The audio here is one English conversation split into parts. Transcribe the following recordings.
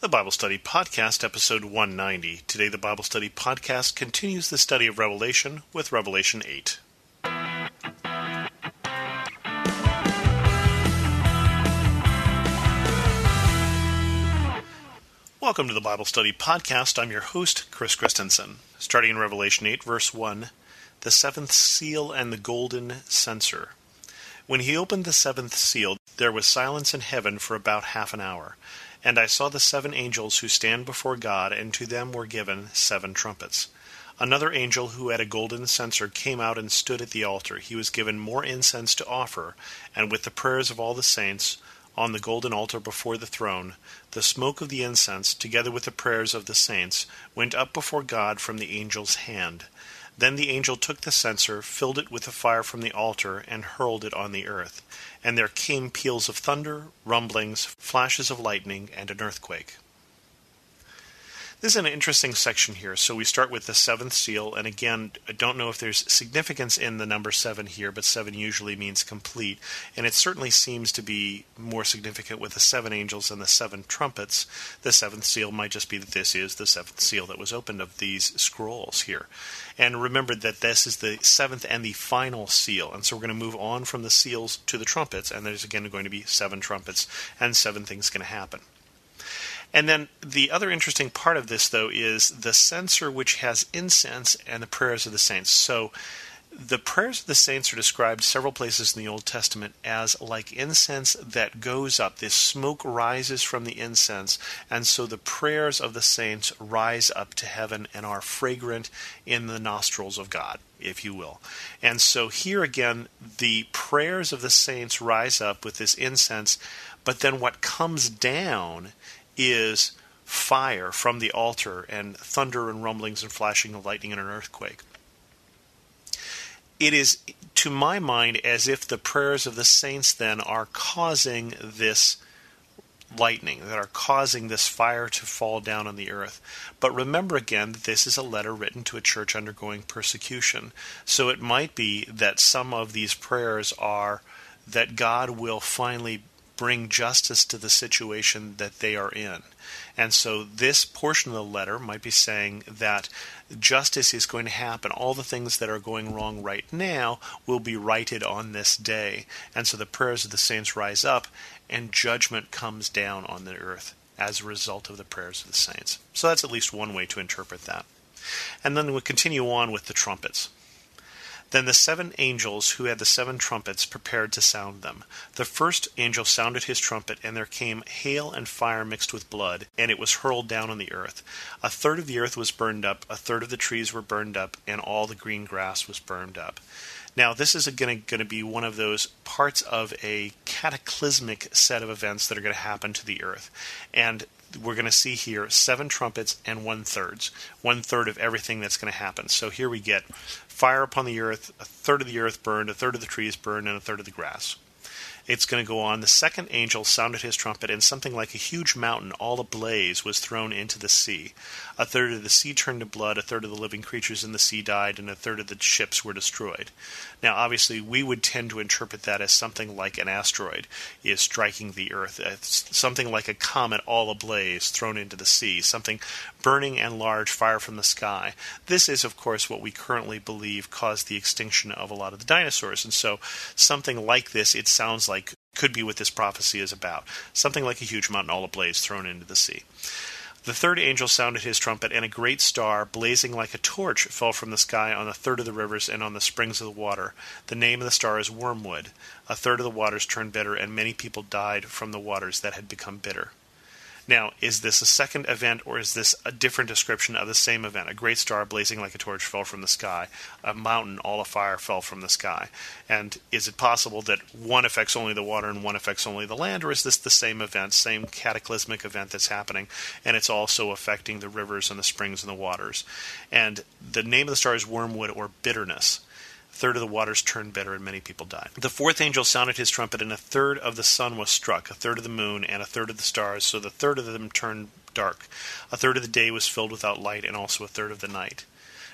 the Bible Study Podcast, episode 190. Today, the Bible Study Podcast continues the study of Revelation with Revelation 8. Welcome to the Bible Study Podcast. I'm your host, Chris Christensen. Starting in Revelation 8, verse 1, the seventh seal and the golden censer. When he opened the seventh seal, there was silence in heaven for about half an hour. And I saw the seven angels who stand before God, and to them were given seven trumpets. Another angel who had a golden censer came out and stood at the altar. He was given more incense to offer, and with the prayers of all the saints, on the golden altar before the throne, the smoke of the incense, together with the prayers of the saints, went up before God from the angel's hand. Then the angel took the censer, filled it with the fire from the altar, and hurled it on the earth. And there came peals of thunder, rumblings, flashes of lightning, and an earthquake. This is an interesting section here. So we start with the seventh seal, and again, I don't know if there's significance in the number seven here, but seven usually means complete, and it certainly seems to be more significant with the seven angels and the seven trumpets. The seventh seal might just be that this is the seventh seal that was opened of these scrolls here. And remember that this is the seventh and the final seal, and so we're going to move on from the seals to the trumpets, and there's again going to be seven trumpets, and seven things going to happen. And then the other interesting part of this, though, is the censer which has incense and the prayers of the saints. So the prayers of the saints are described several places in the Old Testament as like incense that goes up. This smoke rises from the incense, and so the prayers of the saints rise up to heaven and are fragrant in the nostrils of God, if you will. And so here again, the prayers of the saints rise up with this incense, but then what comes down is fire from the altar and thunder and rumblings and flashing of lightning and an earthquake. It is, to my mind, as if the prayers of the saints then are causing this lightning, that are causing this fire to fall down on the earth. But remember again that this is a letter written to a church undergoing persecution. So it might be that some of these prayers are that God will finally bring justice to the situation that they are in. And so this portion of the letter might be saying that justice is going to happen. All the things that are going wrong right now will be righted on this day. And so the prayers of the saints rise up and judgment comes down on the earth as a result of the prayers of the saints. So that's at least one way to interpret that. And then we continue on with the trumpets. Then the seven angels who had the seven trumpets prepared to sound them. The first angel sounded his trumpet, and there came hail and fire mixed with blood, and it was hurled down on the earth. A third of the earth was burned up, a third of the trees were burned up, and all the green grass was burned up. Now, this is going to be one of those parts of a cataclysmic set of events that are going to happen to the earth. And we're going to see here seven trumpets and one thirds, one third of everything that's going to happen. So here we get fire upon the earth, a third of the earth burned, a third of the trees burned, and a third of the grass. It's going to go on. The second angel sounded his trumpet, and something like a huge mountain, all ablaze, was thrown into the sea. A third of the sea turned to blood, a third of the living creatures in the sea died, and a third of the ships were destroyed. Now, obviously, we would tend to interpret that as something like an asteroid is striking the Earth, it's something like a comet all ablaze thrown into the sea, something burning and large fire from the sky. This is, of course, what we currently believe caused the extinction of a lot of the dinosaurs, and so something like this, it sounds like, could be what this prophecy is about. Something like a huge mountain all ablaze thrown into the sea. The third angel sounded his trumpet, and a great star, blazing like a torch, fell from the sky on a third of the rivers and on the springs of the water. The name of the star is Wormwood. A third of the waters turned bitter, and many people died from the waters that had become bitter. Now, is this a second event or is this a different description of the same event? A great star blazing like a torch fell from the sky. A mountain all afire fell from the sky. And is it possible that one affects only the water and one affects only the land, or is this the same event, same cataclysmic event that's happening, and it's also affecting the rivers and the springs and the waters? And the name of the star is wormwood or bitterness third of the waters turned bitter, and many people died. The fourth angel sounded his trumpet, and a third of the sun was struck, a third of the moon, and a third of the stars, so the third of them turned dark. A third of the day was filled without light, and also a third of the night.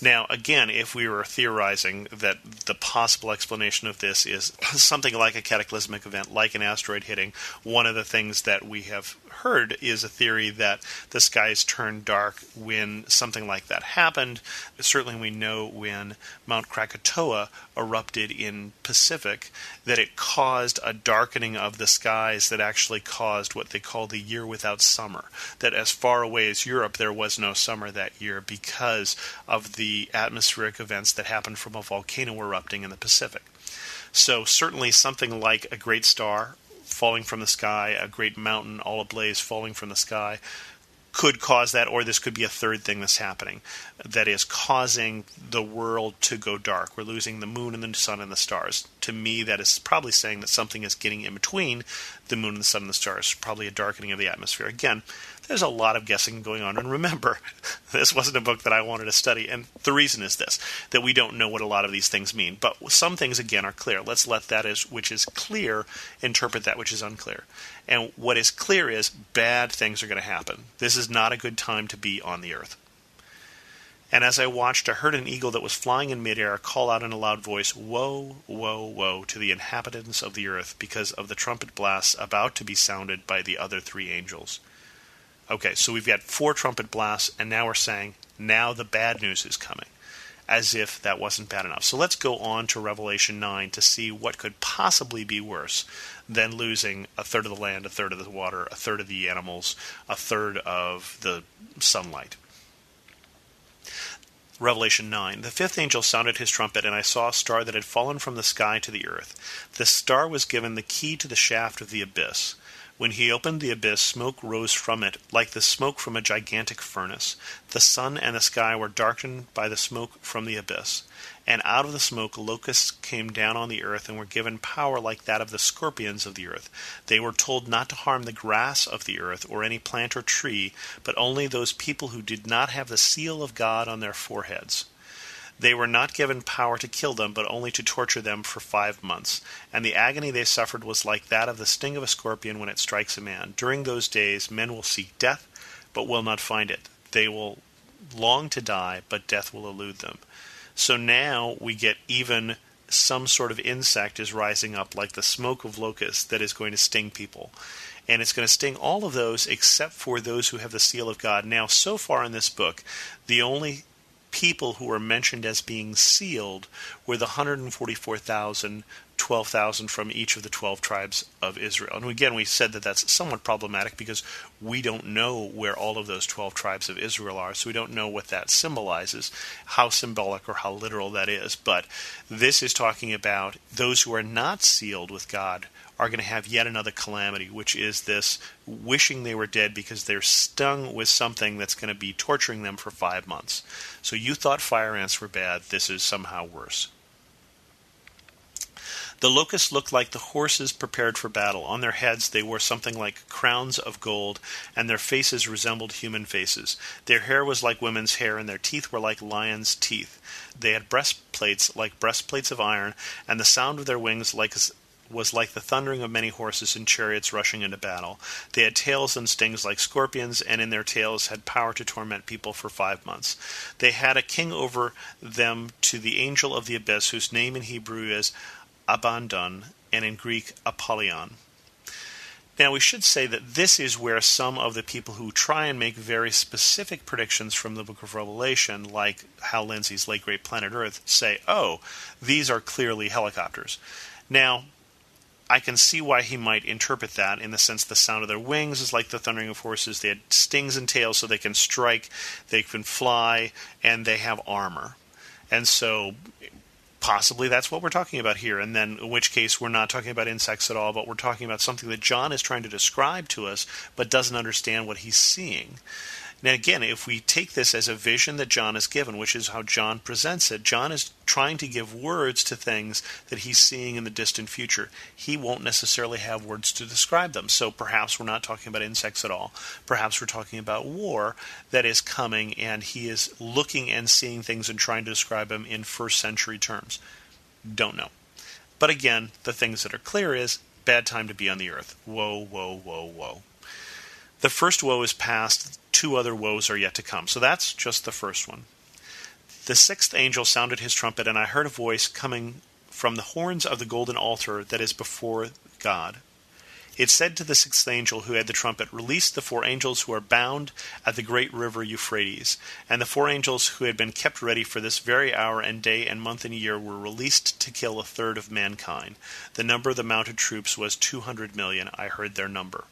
Now, again, if we were theorizing that the possible explanation of this is something like a cataclysmic event, like an asteroid hitting, one of the things that we have heard is a theory that the skies turned dark when something like that happened. Certainly, we know when Mount Krakatoa erupted in Pacific that it caused a darkening of the skies that actually caused what they call the year without summer. That as far away as Europe, there was no summer that year because of the atmospheric events that happened from a volcano erupting in the Pacific. So, certainly, something like a great star falling from the sky, a great mountain all ablaze falling from the sky, could cause that, or this could be a third thing that's happening that is causing the world to go dark. We're losing the moon and the sun and the stars. To me, that is probably saying that something is getting in between the moon and the sun and the stars, probably a darkening of the atmosphere. Again, there's a lot of guessing going on. And remember, this wasn't a book that I wanted to study. And the reason is this that we don't know what a lot of these things mean. But some things, again, are clear. Let's let that is, which is clear interpret that which is unclear. And what is clear is bad things are going to happen. This is not a good time to be on the earth. And as I watched, I heard an eagle that was flying in midair call out in a loud voice, Woe, woe, woe to the inhabitants of the earth, because of the trumpet blasts about to be sounded by the other three angels. Okay, so we've got four trumpet blasts, and now we're saying, now the bad news is coming, as if that wasn't bad enough. So let's go on to Revelation 9 to see what could possibly be worse than losing a third of the land, a third of the water, a third of the animals, a third of the sunlight. Revelation 9 The fifth angel sounded his trumpet, and I saw a star that had fallen from the sky to the earth. The star was given the key to the shaft of the abyss. When he opened the abyss, smoke rose from it, like the smoke from a gigantic furnace. The sun and the sky were darkened by the smoke from the abyss. And out of the smoke locusts came down on the earth and were given power like that of the scorpions of the earth. They were told not to harm the grass of the earth or any plant or tree, but only those people who did not have the seal of God on their foreheads. They were not given power to kill them, but only to torture them for five months. And the agony they suffered was like that of the sting of a scorpion when it strikes a man. During those days, men will seek death, but will not find it. They will long to die, but death will elude them. So now we get even some sort of insect is rising up, like the smoke of locusts, that is going to sting people. And it's going to sting all of those except for those who have the seal of God. Now, so far in this book, the only people who were mentioned as being sealed were the 144,000, 12,000 from each of the 12 tribes of Israel. And again, we said that that's somewhat problematic because we don't know where all of those 12 tribes of Israel are, so we don't know what that symbolizes, how symbolic or how literal that is. But this is talking about those who are not sealed with God are going to have yet another calamity, which is this wishing they were dead because they're stung with something that's going to be torturing them for five months. So you thought fire ants were bad, this is somehow worse. The locusts looked like the horses prepared for battle. On their heads they wore something like crowns of gold, and their faces resembled human faces. Their hair was like women's hair, and their teeth were like lions' teeth. They had breastplates like breastplates of iron, and the sound of their wings like was like the thundering of many horses and chariots rushing into battle. They had tails and stings like scorpions, and in their tails had power to torment people for five months. They had a king over them to the angel of the abyss, whose name in Hebrew is Abaddon, and in Greek Apollyon. Now, we should say that this is where some of the people who try and make very specific predictions from the book of Revelation, like Hal Lindsey's Late Great Planet Earth, say, oh, these are clearly helicopters. Now, I can see why he might interpret that in the sense the sound of their wings is like the thundering of horses. They had stings and tails so they can strike, they can fly, and they have armor. And so possibly that's what we're talking about here. And then, in which case, we're not talking about insects at all, but we're talking about something that John is trying to describe to us, but doesn't understand what he's seeing. Now, again, if we take this as a vision that John is given, which is how John presents it, John is trying to give words to things that he's seeing in the distant future. He won't necessarily have words to describe them. So perhaps we're not talking about insects at all. Perhaps we're talking about war that is coming, and he is looking and seeing things and trying to describe them in first century terms. Don't know. But again, the things that are clear is bad time to be on the earth. Whoa, whoa, whoa, whoa. The first woe is past, two other woes are yet to come. So that's just the first one. The sixth angel sounded his trumpet, and I heard a voice coming from the horns of the golden altar that is before God. It said to the sixth angel who had the trumpet, Release the four angels who are bound at the great river Euphrates. And the four angels who had been kept ready for this very hour and day and month and year were released to kill a third of mankind. The number of the mounted troops was two hundred million. I heard their number.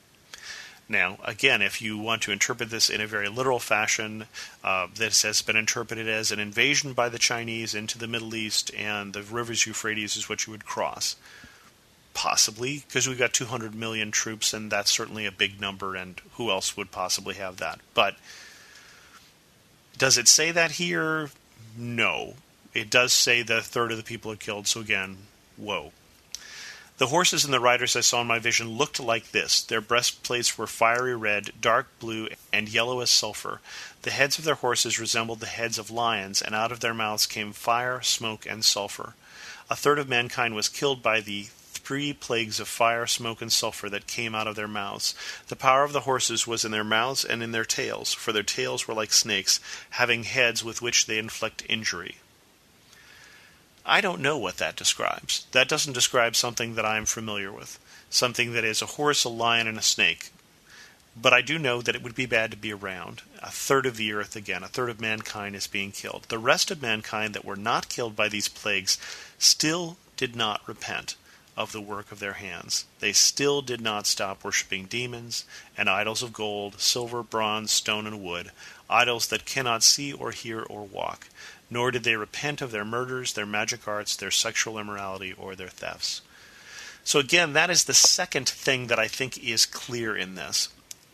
Now, again, if you want to interpret this in a very literal fashion, uh, this has been interpreted as an invasion by the Chinese into the Middle East, and the rivers Euphrates is what you would cross. Possibly, because we've got 200 million troops, and that's certainly a big number, and who else would possibly have that? But does it say that here? No. It does say that a third of the people are killed, so again, whoa. The horses and the riders I saw in my vision looked like this. Their breastplates were fiery red, dark blue, and yellow as sulphur. The heads of their horses resembled the heads of lions, and out of their mouths came fire, smoke, and sulphur. A third of mankind was killed by the three plagues of fire, smoke, and sulphur that came out of their mouths. The power of the horses was in their mouths and in their tails, for their tails were like snakes, having heads with which they inflict injury. I don't know what that describes. That doesn't describe something that I am familiar with, something that is a horse, a lion, and a snake. But I do know that it would be bad to be around. A third of the earth, again, a third of mankind is being killed. The rest of mankind that were not killed by these plagues still did not repent of the work of their hands. They still did not stop worshipping demons and idols of gold, silver, bronze, stone, and wood, idols that cannot see or hear or walk. Nor did they repent of their murders, their magic arts, their sexual immorality, or their thefts. So, again, that is the second thing that I think is clear in this.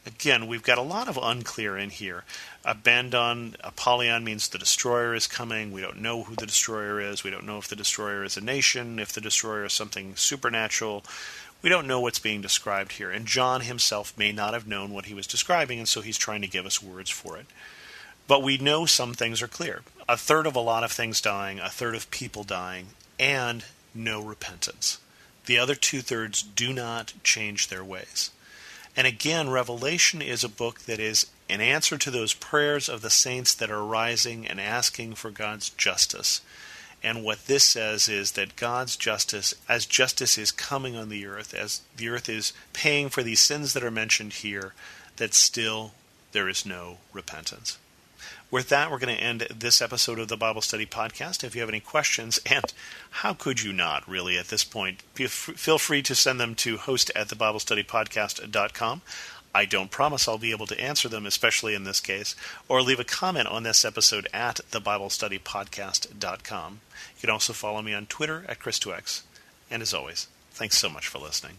Again, we've got a lot of unclear in here. Abaddon, Apollyon means the destroyer is coming. We don't know who the destroyer is. We don't know if the destroyer is a nation, if the destroyer is something supernatural. We don't know what's being described here. And John himself may not have known what he was describing, and so he's trying to give us words for it. But we know some things are clear. A third of a lot of things dying, a third of people dying, and no repentance. The other two thirds do not change their ways. And again, Revelation is a book that is an answer to those prayers of the saints that are rising and asking for God's justice. And what this says is that God's justice, as justice is coming on the earth, as the earth is paying for these sins that are mentioned here, that still there is no repentance. With that, we're going to end this episode of the Bible Study Podcast. If you have any questions, and how could you not, really, at this point, feel free to send them to host at thebiblestudypodcast.com. I don't promise I'll be able to answer them, especially in this case, or leave a comment on this episode at thebiblestudypodcast.com. You can also follow me on Twitter at Chris2X. And as always, thanks so much for listening.